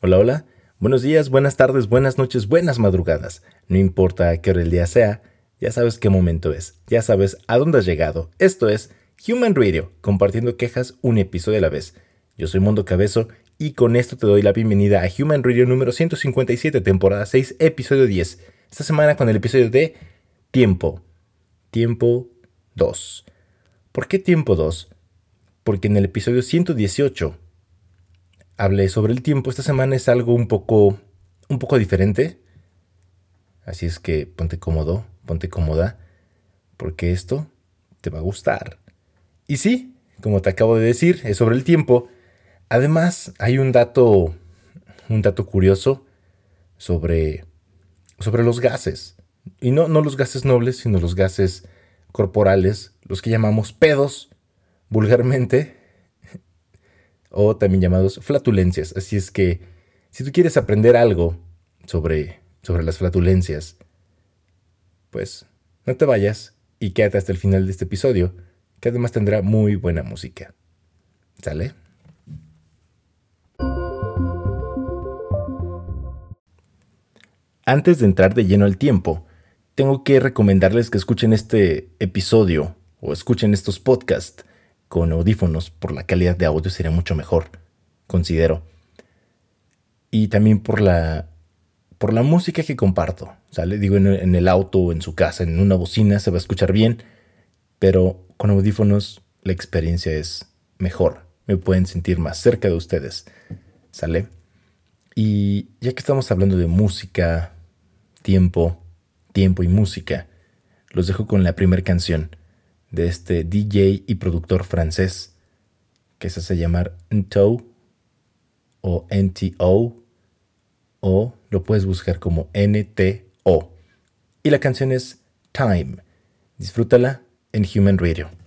Hola, hola. Buenos días, buenas tardes, buenas noches, buenas madrugadas. No importa qué hora el día sea, ya sabes qué momento es, ya sabes a dónde has llegado. Esto es Human Radio, compartiendo quejas un episodio a la vez. Yo soy Mundo Cabezo y con esto te doy la bienvenida a Human Radio número 157, temporada 6, episodio 10. Esta semana con el episodio de Tiempo. Tiempo 2. ¿Por qué tiempo 2? Porque en el episodio 118 hablé sobre el tiempo. Esta semana es algo un poco, un poco diferente. Así es que ponte cómodo, ponte cómoda, porque esto te va a gustar. Y sí, como te acabo de decir, es sobre el tiempo. Además, hay un dato, un dato curioso sobre, sobre los gases. Y no, no los gases nobles, sino los gases corporales, los que llamamos pedos, vulgarmente, o también llamados flatulencias. Así es que si tú quieres aprender algo sobre, sobre las flatulencias, pues no te vayas y quédate hasta el final de este episodio, que además tendrá muy buena música. ¿Sale? Antes de entrar de lleno al tiempo, tengo que recomendarles que escuchen este episodio o escuchen estos podcasts con audífonos por la calidad de audio sería mucho mejor, considero. Y también por la por la música que comparto, ¿sale? Digo, en, el auto en su casa, en una bocina se va a escuchar bien, pero con audífonos la experiencia es mejor. Me pueden sentir más cerca de ustedes, ¿sale? Y ya que estamos hablando de música, tiempo, tiempo y música, los dejo con la primera canción de este DJ y productor francés que se hace llamar NTO o NTO o lo puedes buscar como NTO. Y la canción es Time. Disfrútala en Human Radio.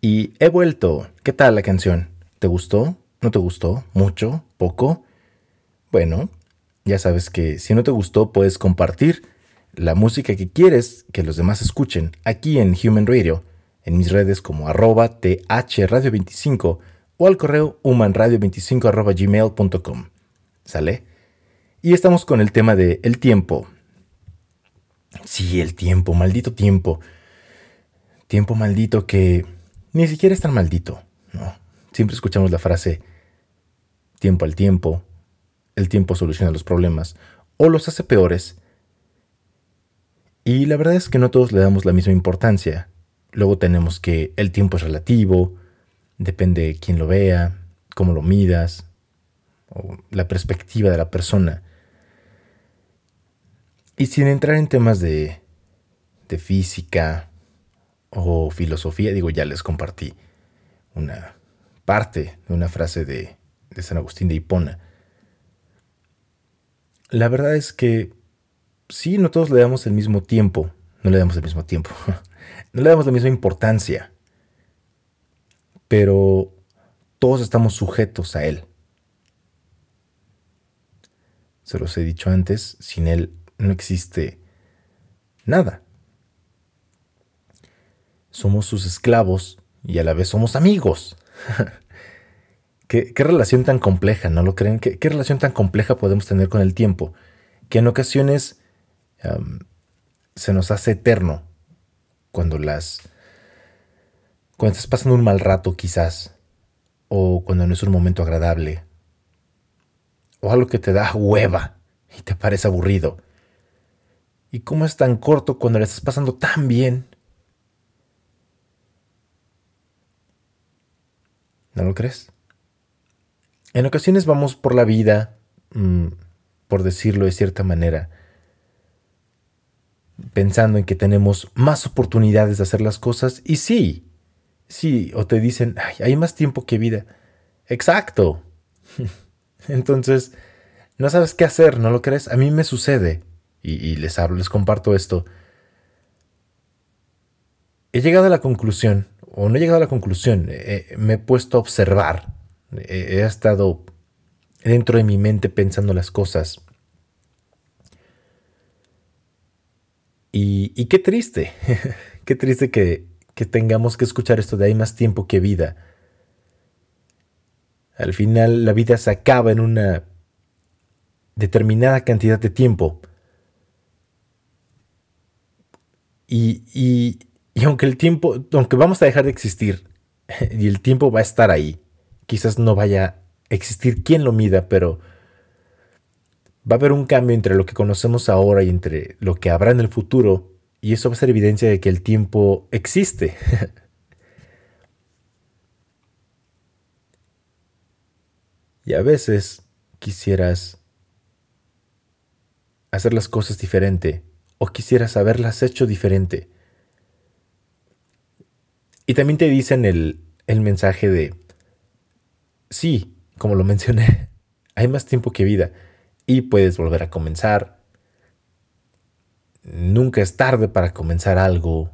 Y he vuelto. ¿Qué tal la canción? ¿Te gustó? ¿No te gustó? ¿Mucho? ¿Poco? Bueno, ya sabes que si no te gustó puedes compartir la música que quieres que los demás escuchen aquí en Human Radio, en mis redes como arroba thradio25 o al correo humanradio25 arroba gmail.com. ¿Sale? Y estamos con el tema de el tiempo. Sí, el tiempo, maldito tiempo. Tiempo maldito que ni siquiera es tan maldito, ¿no? Siempre escuchamos la frase tiempo al tiempo, el tiempo soluciona los problemas o los hace peores. Y la verdad es que no todos le damos la misma importancia. Luego tenemos que el tiempo es relativo, depende de quién lo vea, cómo lo midas, o la perspectiva de la persona. Y sin entrar en temas de, de física o filosofía, digo, ya les compartí una parte de una frase de, San Agustín de Hipona. La verdad es que sí, no todos le damos el mismo tiempo, no le damos el mismo tiempo, no le damos la misma importancia, pero todos estamos sujetos a Él. Se los he dicho antes, sin Él no existe nada. Somos sus esclavos y a la vez somos amigos. ¿Qué, relación tan compleja, ¿no lo creen? ¿Qué, relación tan compleja podemos tener con el tiempo? Que en ocasiones se nos hace eterno cuando las... Cuando estás pasando un mal rato quizás, o cuando no es un momento agradable, o algo que te da hueva y te parece aburrido. ¿Y cómo es tan corto cuando le estás pasando tan bien? ¿No lo crees? En ocasiones vamos por la vida, mm, por decirlo de cierta manera, pensando en que tenemos más oportunidades de hacer las cosas y sí, sí, o te dicen, hay más tiempo que vida. Exacto. Entonces, no sabes qué hacer, ¿no lo crees? A mí me sucede y, les hablo, les comparto esto, he llegado a la conclusión, o no he llegado a la conclusión, me he puesto a observar, he estado dentro de mi mente pensando las cosas. Y, qué triste, qué triste que, que tengamos que escuchar esto de hay más tiempo que vida. Al final la vida se acaba en una determinada cantidad de tiempo. Y, aunque el tiempo, aunque vamos a dejar de existir y el tiempo va a estar ahí, quizás no vaya a existir quien lo mida, pero va a haber un cambio entre lo que conocemos ahora y entre lo que habrá en el futuro, y eso va a ser evidencia de que el tiempo existe. y a veces quisieras hacer las cosas diferente o quisieras haberlas hecho diferente. Y también te dicen el, el mensaje de, sí, como lo mencioné, hay más tiempo que vida y puedes volver a comenzar. Nunca es tarde para comenzar algo,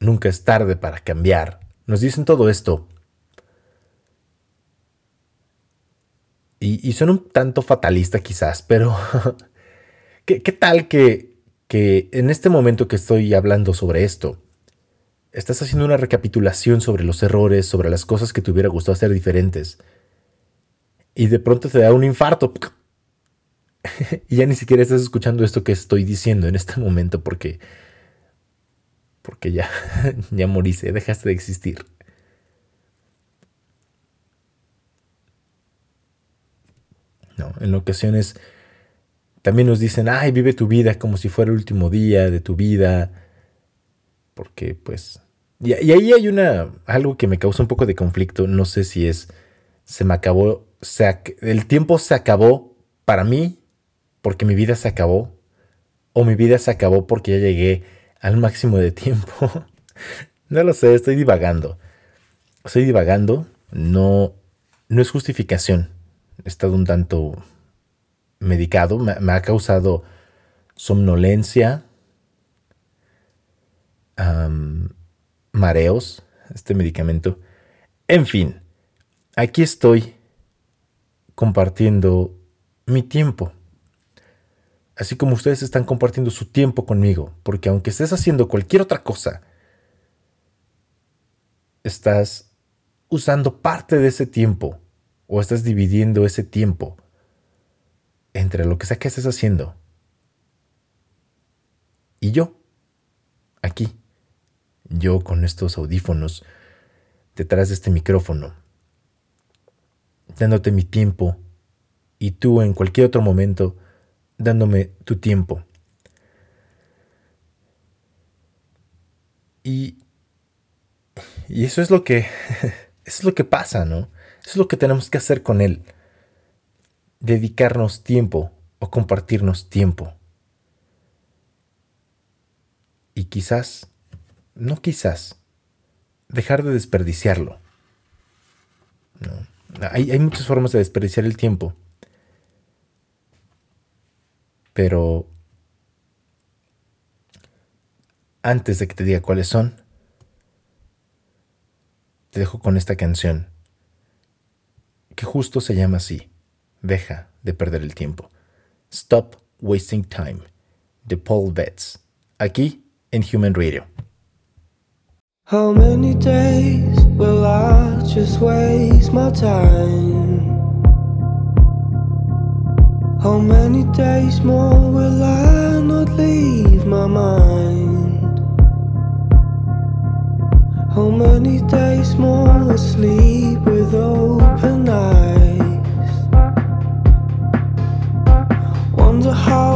nunca es tarde para cambiar. Nos dicen todo esto. Y, y son un tanto fatalista quizás, pero ¿qué, ¿qué tal que que en este momento que estoy hablando sobre esto, estás haciendo una recapitulación sobre los errores, sobre las cosas que te hubiera gustado hacer diferentes. Y de pronto te da un infarto. y ya ni siquiera estás escuchando esto que estoy diciendo en este momento porque porque ya ya moriste, dejaste de existir. No, en ocasiones también nos dicen, ay, vive tu vida como si fuera el último día de tu vida. Porque pues... Y, ahí hay una... algo que me causa un poco de conflicto. No sé si es... Se me acabó... El tiempo se acabó para mí porque mi vida se acabó. O mi vida se acabó porque ya llegué al máximo de tiempo. no lo sé, estoy divagando. Estoy divagando. No, no es justificación. He estado un tanto medicado, me, ha causado somnolencia, mareos, este medicamento. En fin, aquí estoy compartiendo mi tiempo. Así como ustedes están compartiendo su tiempo conmigo, porque aunque estés haciendo cualquier otra cosa, estás usando parte de ese tiempo o estás dividiendo ese tiempo entre lo que sea que estés haciendo y yo, aquí, yo con estos audífonos detrás de este micrófono, dándote mi tiempo y tú en cualquier otro momento dándome tu tiempo. Y, y eso es lo que eso es lo que pasa, ¿no? Eso es lo que tenemos que hacer con él. Dedicarnos tiempo o compartirnos tiempo. Y quizás, no quizás, dejar de desperdiciarlo. Hay, hay muchas formas de desperdiciar el tiempo. Pero antes de que te diga cuáles son, te dejo con esta canción, que justo se llama así, Deja de perder el tiempo. Stop Wasting Time, de Paul Betts, aquí en Human Radio. How many days will I just waste my time? How many days more will I not leave my mind? How many days more asleep with open eyes? Wonder how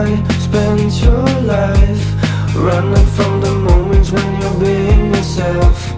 Why spend your life running from the moments when you're being yourself?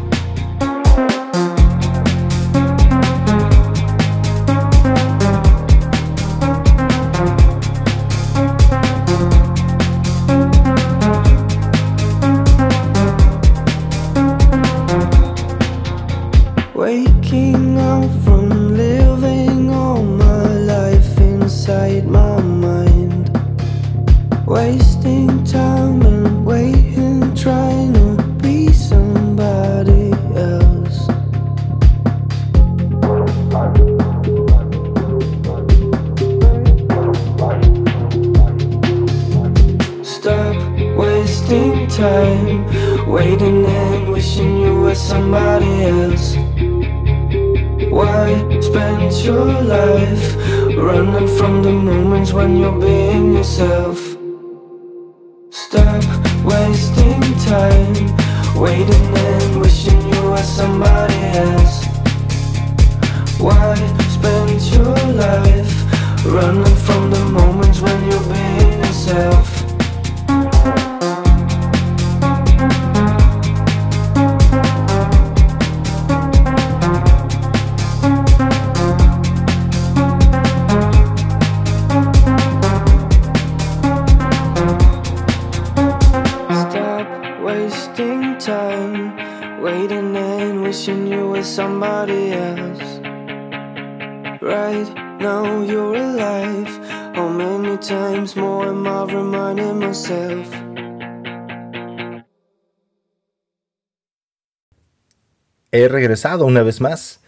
He regresado una vez más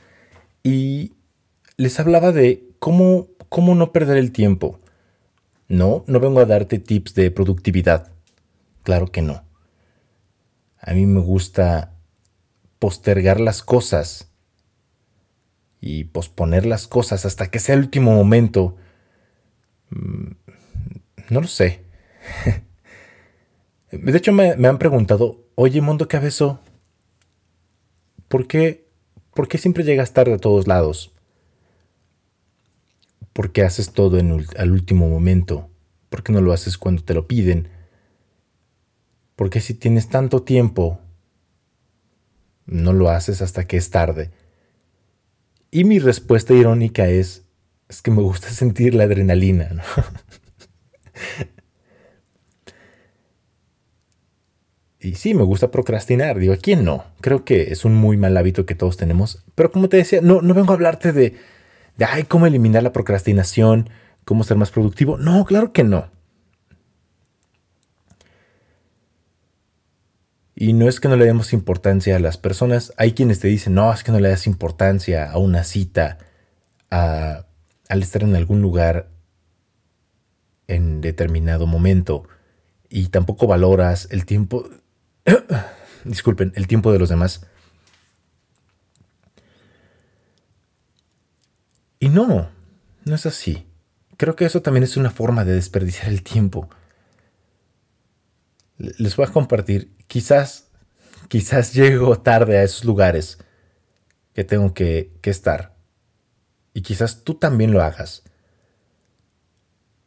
y les hablaba de cómo, cómo no perder el tiempo. No, no vengo a darte tips de productividad. Claro que no. A mí me gusta postergar las cosas y posponer las cosas hasta que sea el último momento. Mm, No lo sé. De hecho, me, me han preguntado, oye, Mundo Cabezo, ¿por qué, ¿por qué siempre llegas tarde a todos lados? ¿Por qué haces todo en al último momento? ¿Por qué no lo haces cuando te lo piden? ¿Por qué si tienes tanto tiempo, no lo haces hasta que es tarde? Y mi respuesta irónica es, es que me gusta sentir la adrenalina. Y sí, me gusta procrastinar. Digo, ¿a quién no? Creo que es un muy mal hábito que todos tenemos. Pero como te decía, no, no vengo a hablarte de, de, ay, cómo eliminar la procrastinación, cómo ser más productivo. No, claro que no. Y no es que no le demos importancia a las personas. Hay quienes te dicen, no, es que no le das importancia a una cita, a, al estar en algún lugar en determinado momento. Y tampoco valoras el tiempo. disculpen, el tiempo de los demás. Y no, no es así. Creo que eso también es una forma de desperdiciar el tiempo. Les voy a compartir, quizás, quizás llego tarde a esos lugares que tengo que, que estar. Y quizás tú también lo hagas.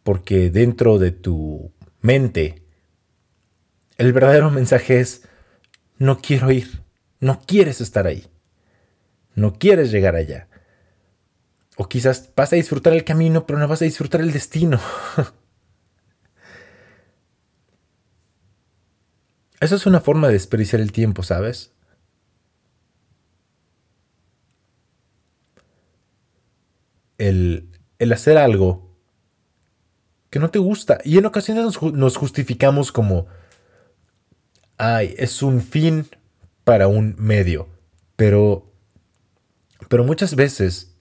Porque dentro de tu mente el verdadero mensaje es, no quiero ir, no quieres estar ahí, no quieres llegar allá. O quizás vas a disfrutar el camino, pero no vas a disfrutar el destino. Eso es una forma de desperdiciar el tiempo, ¿sabes? El, el hacer algo que no te gusta. Y en ocasiones nos, nos justificamos como, ay, es un fin para un medio. Pero, pero muchas veces,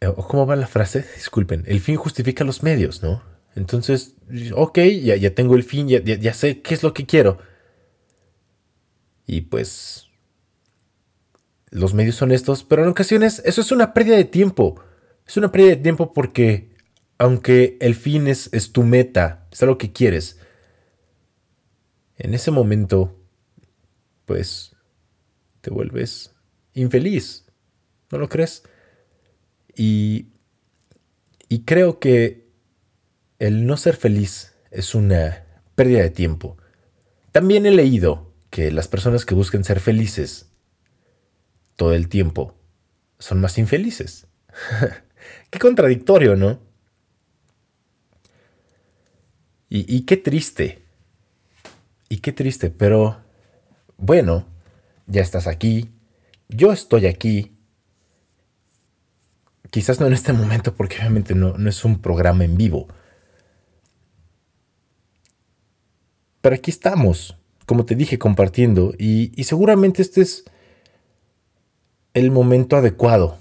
eh, ¿cómo va la frase? Disculpen, el fin justifica los medios, ¿no? Entonces, ok, ya, ya tengo el fin, ya, ya, ya sé qué es lo que quiero. Y pues, los medios son estos, pero en ocasiones eso es una pérdida de tiempo. Es una pérdida de tiempo porque aunque el fin es, tu meta, es algo que quieres, en ese momento, pues, te vuelves infeliz. ¿No lo crees? Y, y creo que el no ser feliz es una pérdida de tiempo. También he leído que las personas que buscan ser felices todo el tiempo son más infelices. Qué contradictorio, ¿no? Y, qué triste. Y qué triste, pero bueno, ya estás aquí. Yo estoy aquí. Quizás no en este momento porque obviamente no, no es un programa en vivo. Pero aquí estamos, como te dije, compartiendo. Y, y seguramente este es el momento adecuado.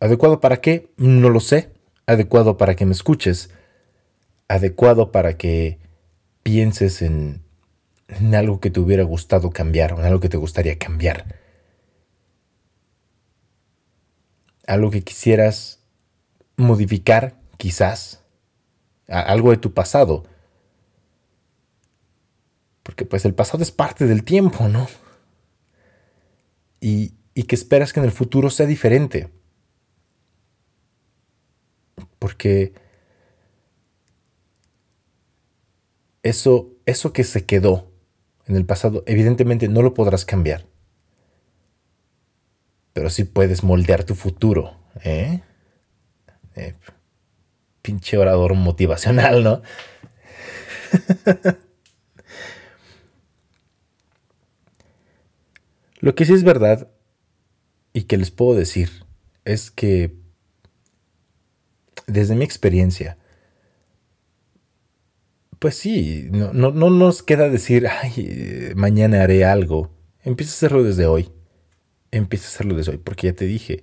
¿Adecuado para qué? No lo sé. Adecuado para que me escuches adecuado para que pienses en, algo que te hubiera gustado cambiar o en algo que te gustaría cambiar. Algo que quisieras modificar, quizás. algo de tu pasado. Porque pues el pasado es parte del tiempo, ¿no? Y, y que esperas que en el futuro sea diferente. Porque eso, eso que se quedó en el pasado, evidentemente no lo podrás cambiar. Pero sí puedes moldear tu futuro, ¿eh? eh pinche orador motivacional, ¿no? Lo que sí es verdad y que les puedo decir es que desde mi experiencia, pues sí, no, no, nos queda decir, ay, mañana haré algo. Empieza a hacerlo desde hoy. Empieza a hacerlo desde hoy, porque ya te dije,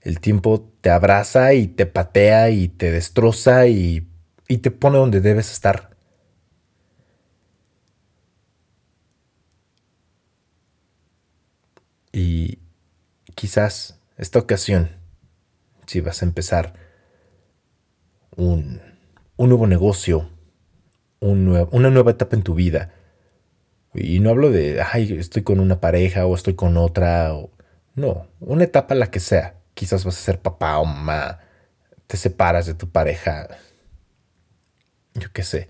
el tiempo te abraza y te patea y te destroza y, y te pone donde debes estar. Y quizás esta ocasión, si vas a empezar un, un nuevo negocio, una nueva etapa en tu vida. Y no hablo de, ay, estoy con una pareja o estoy con otra. O... No, una etapa la que sea. Quizás vas a ser papá o mamá, te separas de tu pareja. Yo qué sé.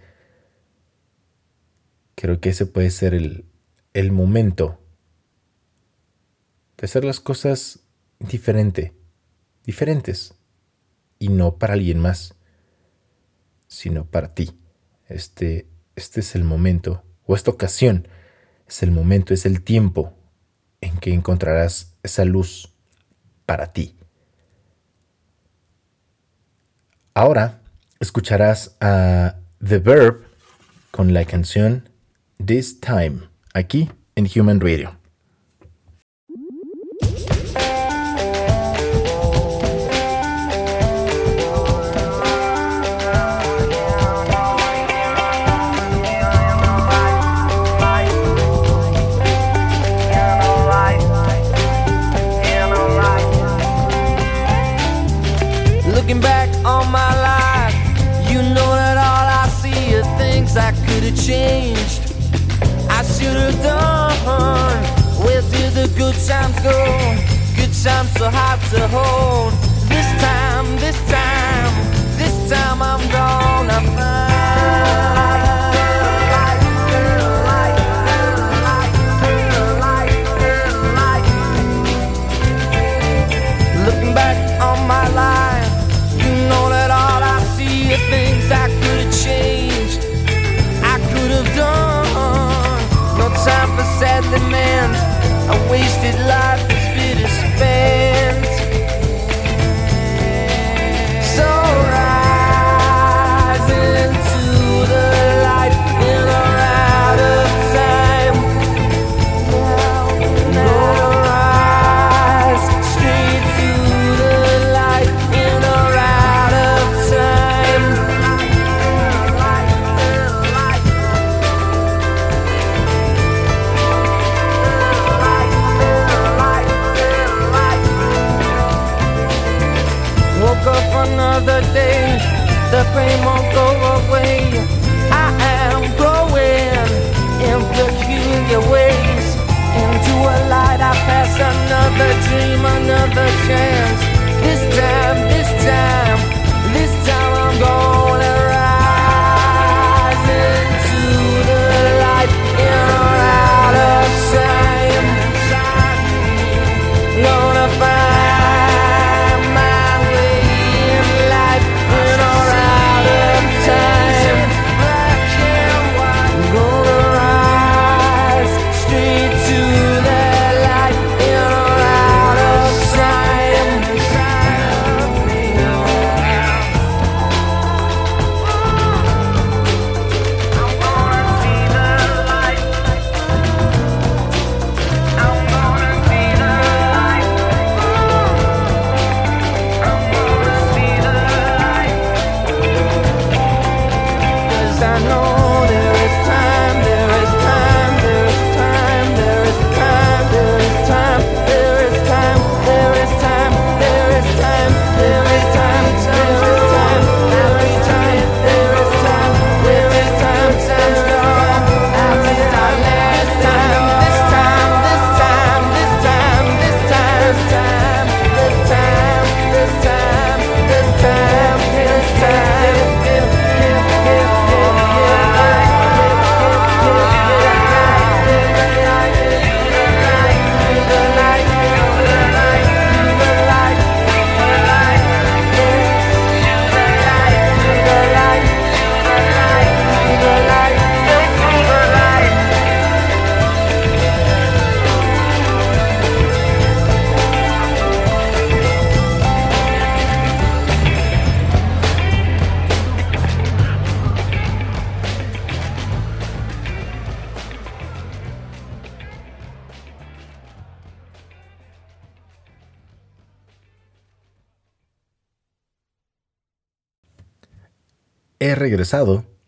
Creo que ese puede ser el, el momento de hacer las cosas diferente, diferentes. Y no para alguien más, sino para ti Este, este es el momento, o esta ocasión, es el momento, es el tiempo en que encontrarás esa luz para ti. Ahora escucharás a The Verb con la canción This Time, aquí en Human Radio.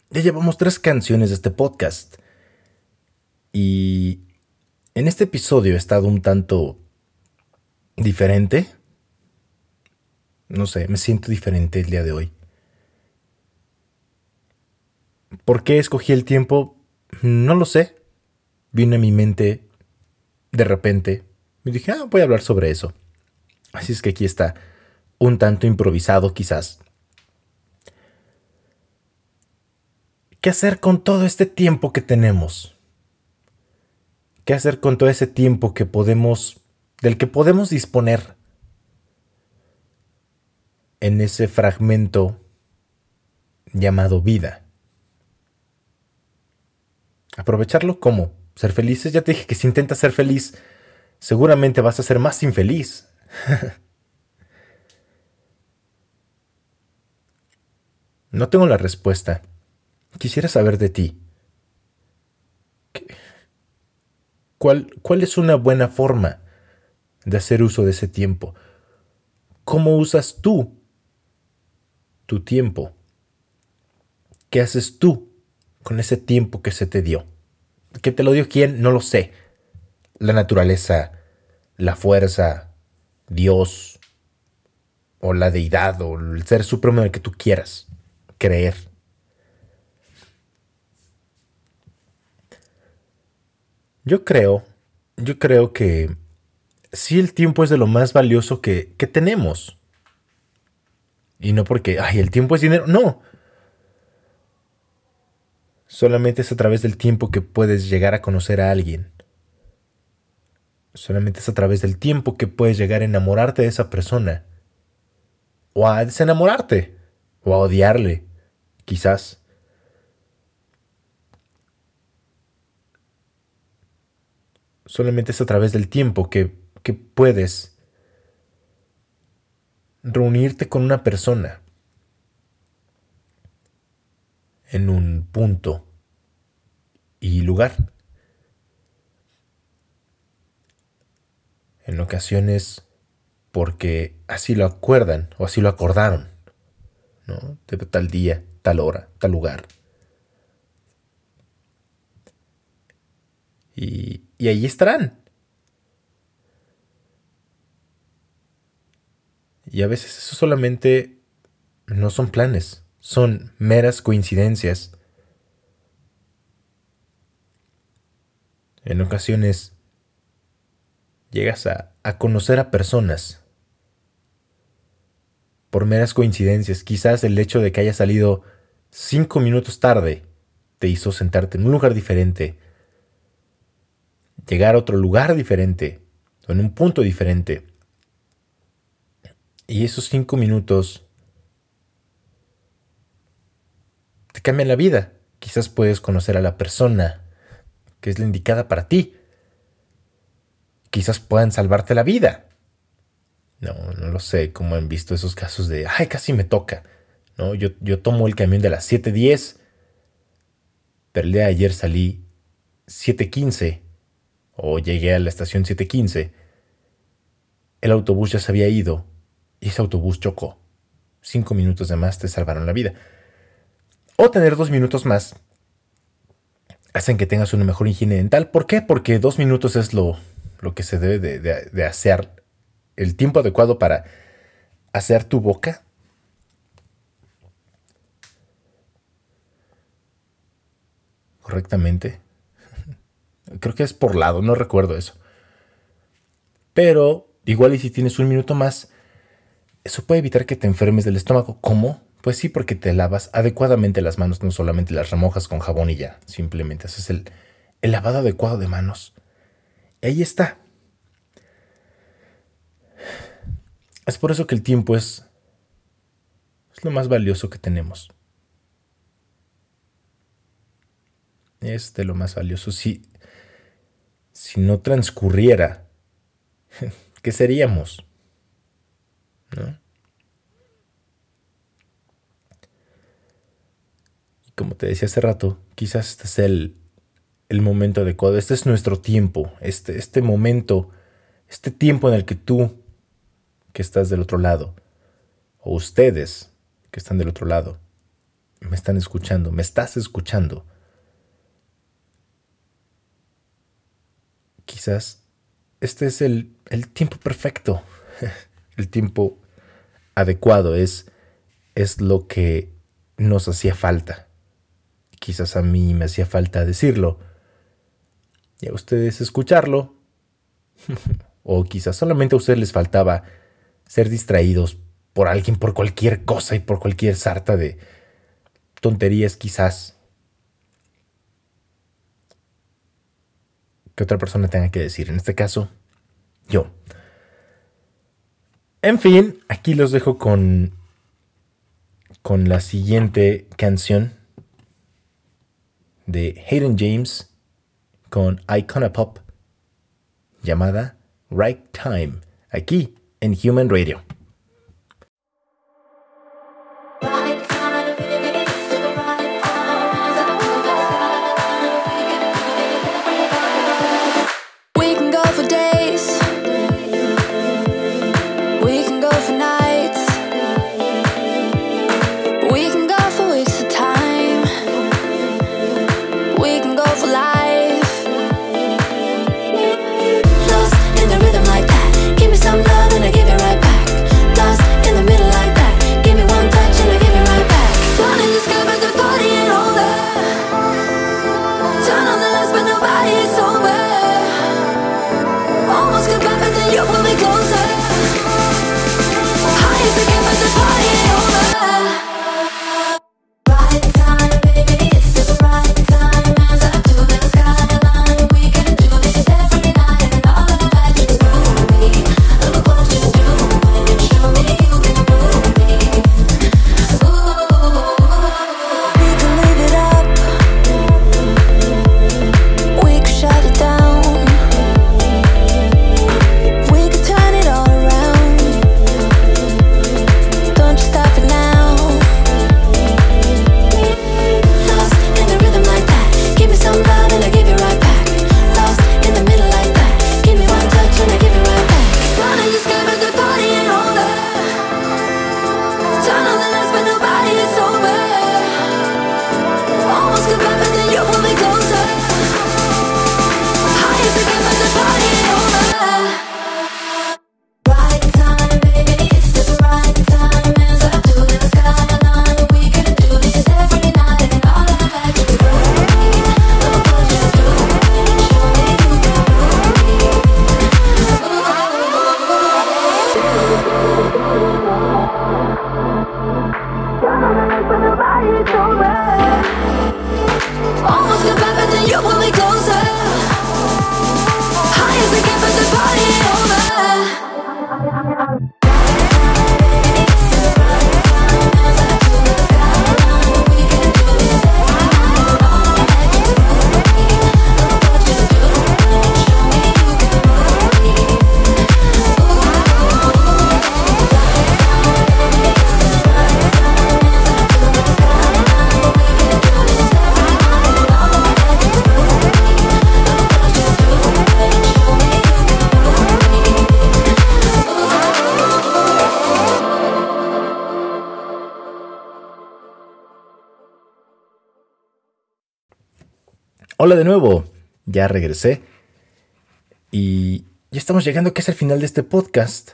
Ya llevamos tres canciones de este podcast. Y en este episodio he estado un tanto diferente. No sé, me siento diferente el día de hoy. ¿Por qué escogí el tiempo? No lo sé. Vino a mi mente de repente. Y dije, ah, voy a hablar sobre eso. Así es que aquí está. Un tanto improvisado quizás. ¿Qué hacer con todo este tiempo que tenemos? ¿Qué hacer con todo ese tiempo que podemos, del que podemos disponer en ese fragmento llamado vida? ¿Aprovecharlo cómo? ¿Ser felices? Ya te dije que si intentas ser feliz, seguramente vas a ser más infeliz. no tengo la respuesta. Quisiera saber de ti. ¿Cuál, ¿Cuál es una buena forma de hacer uso de ese tiempo? ¿Cómo usas tú tu tiempo? ¿Qué haces tú con ese tiempo que se te dio? ¿Qué te lo dio quién? No lo sé. La naturaleza, la fuerza, Dios, o la deidad, o el ser supremo en el que tú quieras creer. Yo creo, yo creo que sí el tiempo es de lo más valioso que, que tenemos. Y no porque, ay, el tiempo es dinero. No. Solamente es a través del tiempo que puedes llegar a conocer a alguien. Solamente es a través del tiempo que puedes llegar a enamorarte de esa persona. O a desenamorarte. O a odiarle. Quizás. Solamente es a través del tiempo que, que puedes reunirte con una persona en un punto y lugar. En ocasiones porque así lo acuerdan o así lo acordaron, ¿no? De tal día, tal hora, tal lugar. Y, y ahí estarán. Y a veces eso solamente no son planes, son meras coincidencias. En ocasiones llegas a, a, conocer a personas por meras coincidencias. Quizás el hecho de que haya salido cinco minutos tarde te hizo sentarte en un lugar diferente, llegar a otro lugar diferente, en un punto diferente. Y esos cinco minutos te cambian la vida. Quizás puedes conocer a la persona que es la indicada para ti. Quizás puedan salvarte la vida. No, no lo sé, como han visto esos casos de, ay, casi me toca. ¿No? Yo, yo tomo el camión de las 7.10, pero el ayer salí 7.15 o llegué a la estación 7.15. El autobús ya se había ido y ese autobús chocó. Cinco minutos de más te salvaron la vida. O tener dos minutos más hacen que tengas una mejor higiene dental. ¿Por qué? Porque dos minutos es lo, lo que se debe de, de hacer. El tiempo adecuado para hacer tu boca. Correctamente. Creo que es por lado, no recuerdo eso. Pero igual y si tienes un minuto más, eso puede evitar que te enfermes del estómago. ¿Cómo? Pues sí, porque te lavas adecuadamente las manos, no solamente las remojas con jabón y ya, simplemente haces el, el lavado adecuado de manos. Y ahí está. Es por eso que el tiempo es, es lo más valioso que tenemos. Es de lo más valioso. Si, si no transcurriera, ¿qué seríamos? Y como te decía hace rato, quizás este es el, el momento adecuado, este es nuestro tiempo, este, este momento, este tiempo en el que tú, que estás del otro lado, o ustedes que están del otro lado, me están escuchando, me estás escuchando. Quizás este es el, el tiempo perfecto, el tiempo adecuado, es, es lo que nos hacía falta. Quizás a mí me hacía falta decirlo y a ustedes escucharlo. o quizás solamente a ustedes les faltaba ser distraídos por alguien, por cualquier cosa y por cualquier sarta de tonterías quizás. Que otra persona tenga que decir. En este caso, yo. En fin, aquí los dejo con, con la siguiente canción de Hayden James con Icona Pop llamada Right Time, aquí en Human Radio. Hola de nuevo, ya regresé. Y ya estamos llegando casi al final de este podcast.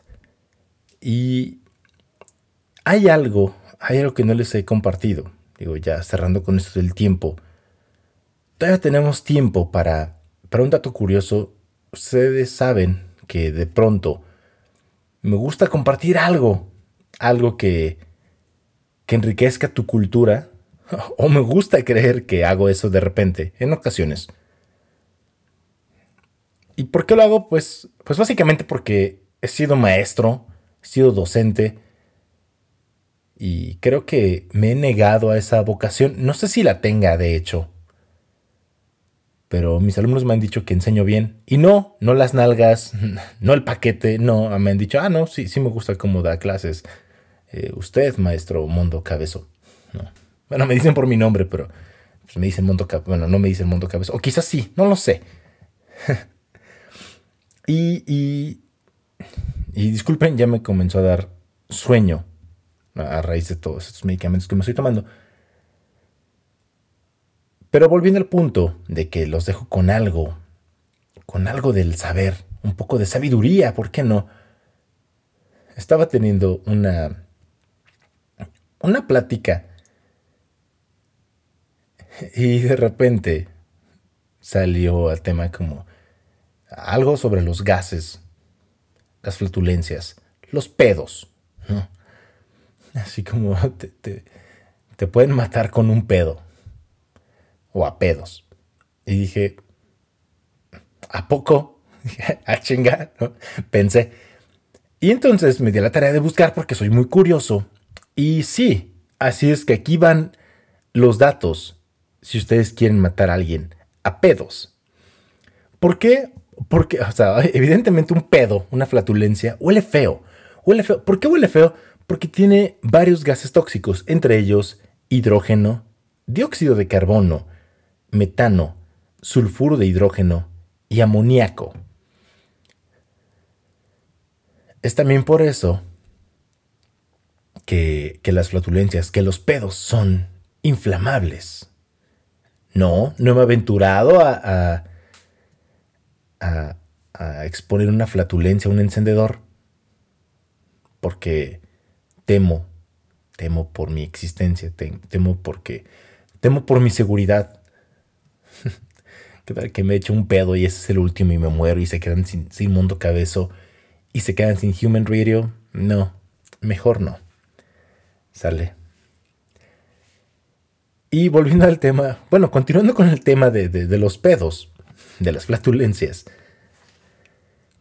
Y hay algo, hay algo que no les he compartido, digo ya cerrando con esto del tiempo, todavía tenemos tiempo para, para un dato curioso, ustedes saben que de pronto me gusta compartir algo, algo que, que enriquezca tu cultura o me gusta creer que hago eso de repente, en ocasiones. ¿Y por qué lo hago? Pues, pues básicamente porque he sido maestro, he sido docente y creo que me he negado a esa vocación. No sé si la tenga, de hecho. Pero mis alumnos me han dicho que enseño bien. Y no, no las nalgas, no el paquete, no. Me han dicho, ah, no, sí, sí me gusta cómo da clases. Eh, usted, maestro Mondo Cabezo. No. Bueno, me dicen por mi nombre, pero pues me dicen Cabezo. Bueno, no me dicen Mondo Cabezo. O quizás sí, no lo sé. y, y, y disculpen, ya me comenzó a dar sueño a raíz de todos estos medicamentos que me estoy tomando. Pero volviendo al punto de que los dejo con algo, con algo del saber, un poco de sabiduría, ¿por qué no? Estaba teniendo una, una plática y de repente salió al tema como algo sobre los gases, las flatulencias, los pedos, ¿no? Así como te, te, te pueden matar con un pedo o a pedos. Y dije, ¿a poco? a chingar, ¿no? Pensé. Y entonces me di la tarea de buscar porque soy muy curioso. Y sí, así es que aquí van los datos si ustedes quieren matar a alguien a pedos. ¿Por qué? Porque, o sea, evidentemente un pedo, una flatulencia, huele feo. Huele feo. ¿Por qué huele feo? Porque tiene varios gases tóxicos, entre ellos hidrógeno, dióxido de carbono, metano, sulfuro de hidrógeno y amoníaco. Es también por eso que, que las flatulencias, que los pedos son inflamables. No, no me he aventurado a, a, a- exponer una flatulencia a un encendedor porque temo, temo por mi existencia, te- temo porque, temo por mi seguridad. ¿Qué tal que me eche un pedo y ese es el último y me muero y se quedan sin, sin mundo cabezo y se quedan sin human radio? No, mejor no. Sale. Y volviendo al tema, bueno, continuando con el tema de, de- los pedos, de las flatulencias.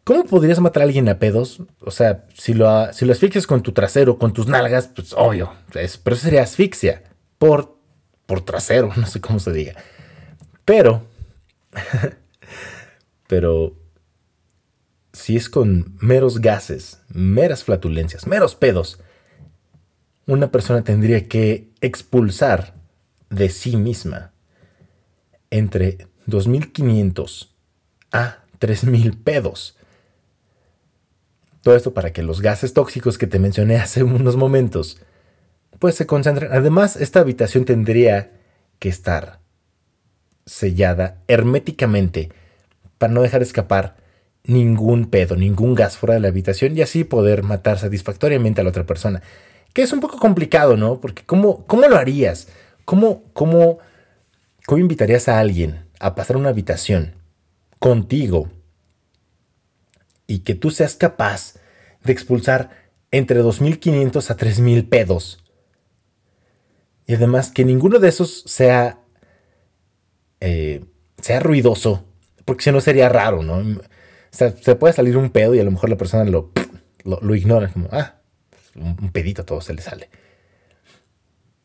¿Cómo podrías matar a alguien a pedos? O sea, si lo, si lo asfixias con tu trasero, con tus nalgas, pues obvio. es- pero eso sería asfixia. Por, por trasero, no sé cómo se diga. Pero, pero, si es con meros gases, meras flatulencias, meros pedos, una persona tendría que expulsar de sí misma entre 2.500 a 3.000 pedos. Todo esto para que los gases tóxicos que te mencioné hace unos momentos, pues se concentren. Además, esta habitación tendría que estar sellada herméticamente para no dejar escapar ningún pedo, ningún gas fuera de la habitación y así poder matar satisfactoriamente a la otra persona. Que es un poco complicado, ¿no? Porque ¿cómo, cómo lo harías? ¿Cómo, cómo, ¿Cómo invitarías a alguien a pasar una habitación contigo y que tú seas capaz de expulsar entre 2.500 a 3.000 pedos? Y además que ninguno de esos sea, eh, sea ruidoso, porque si no sería raro, ¿no? O sea, se puede salir un pedo y a lo mejor la persona lo, lo, lo ignora, como, ah, un, pedito todo se le sale.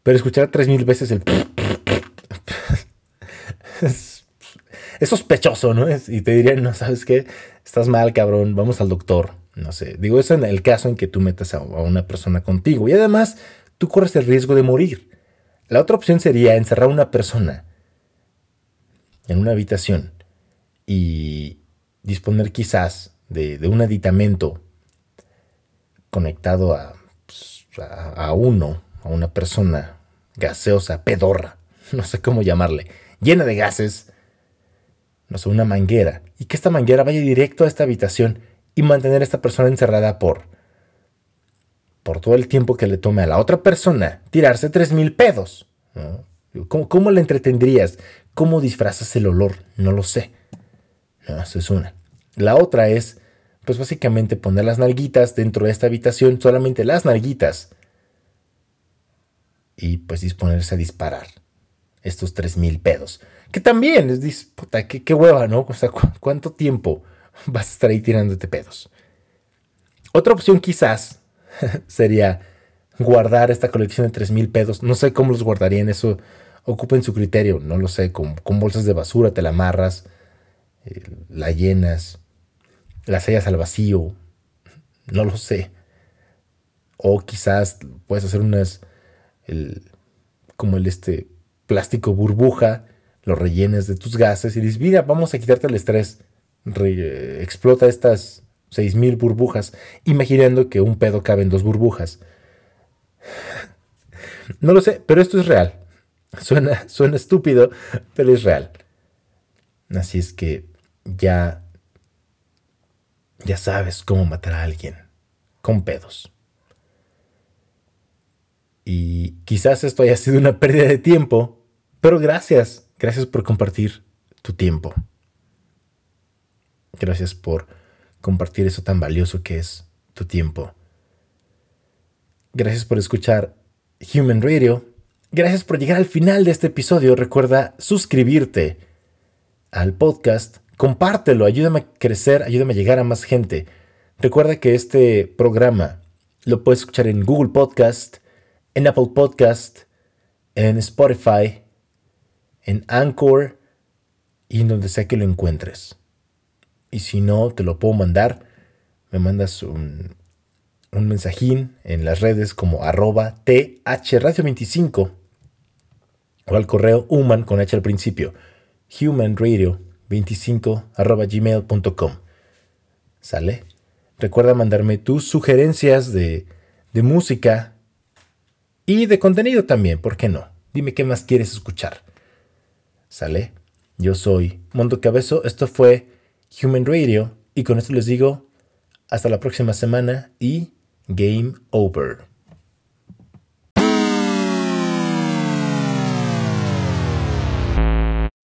Pero escuchar 3.000 veces el... es, sospechoso, ¿no? Es- y te dirían, no, ¿sabes qué? Estás mal, cabrón, vamos al doctor. No sé, digo eso en el caso en que tú metas a, una persona contigo. Y además, tú corres el riesgo de morir. La otra opción sería encerrar a una persona en una habitación y disponer quizás de, un aditamento conectado pues, a uno, a una persona gaseosa, pedorra, no sé cómo llamarle, llena de gases, no sé, una manguera, y que esta manguera vaya directo a esta habitación y mantener a esta persona encerrada por por todo el tiempo que le tome a la otra persona tirarse tres mil pedos. ¿no? ¿Cómo, ¿Cómo le entretendrías? ¿Cómo disfrazas el olor? No lo sé. No, eso es una. La otra es, pues básicamente poner las nalguitas dentro de esta habitación, solamente las nalguitas. Y pues disponerse a disparar estos tres mil pedos. Que también es, puta, qué, qué hueva, ¿no? O sea, ¿cu- ¿cuánto tiempo vas a estar ahí tirándote pedos? Otra opción quizás sería guardar esta colección de 3000 pedos. No sé cómo los guardarían, eso ocupen su criterio, no lo sé, con, con bolsas de basura te la amarras, eh, la llenas, la sellas al vacío, no lo sé. O quizás puedes hacer unas, el, como el este plástico burbuja, lo rellenes de tus gases y dices, mira, vamos a quitarte el estrés. Re- explota estas 6000 burbujas, imaginando que un pedo cabe en dos burbujas. No lo sé, pero esto es real. Suena, suena estúpido, pero es real. Así es que ya, ya sabes cómo matar a alguien con pedos. Y quizás esto haya sido una pérdida de tiempo, pero gracias, gracias por compartir tu tiempo. Gracias por compartir eso tan valioso que es tu tiempo. Gracias por escuchar Human Radio. Gracias por llegar al final de este episodio. Recuerda suscribirte al podcast. Compártelo, ayúdame a crecer, ayúdame a llegar a más gente. Recuerda que este programa lo puedes escuchar en Google Podcast, en Apple Podcast, en Spotify, en Anchor y en donde sea que lo encuentres. Y si no, te lo puedo mandar. Me mandas un, un mensajín en las redes como arroba thradio25 o al correo human con h al principio humanradio25 arroba gmail.com ¿Sale? Recuerda mandarme tus sugerencias de, de música y de contenido también, ¿por qué no? Dime qué más quieres escuchar. ¿Sale? Yo soy Mondo Cabezo, esto fue Human Radio y con esto les digo hasta la próxima semana y game over.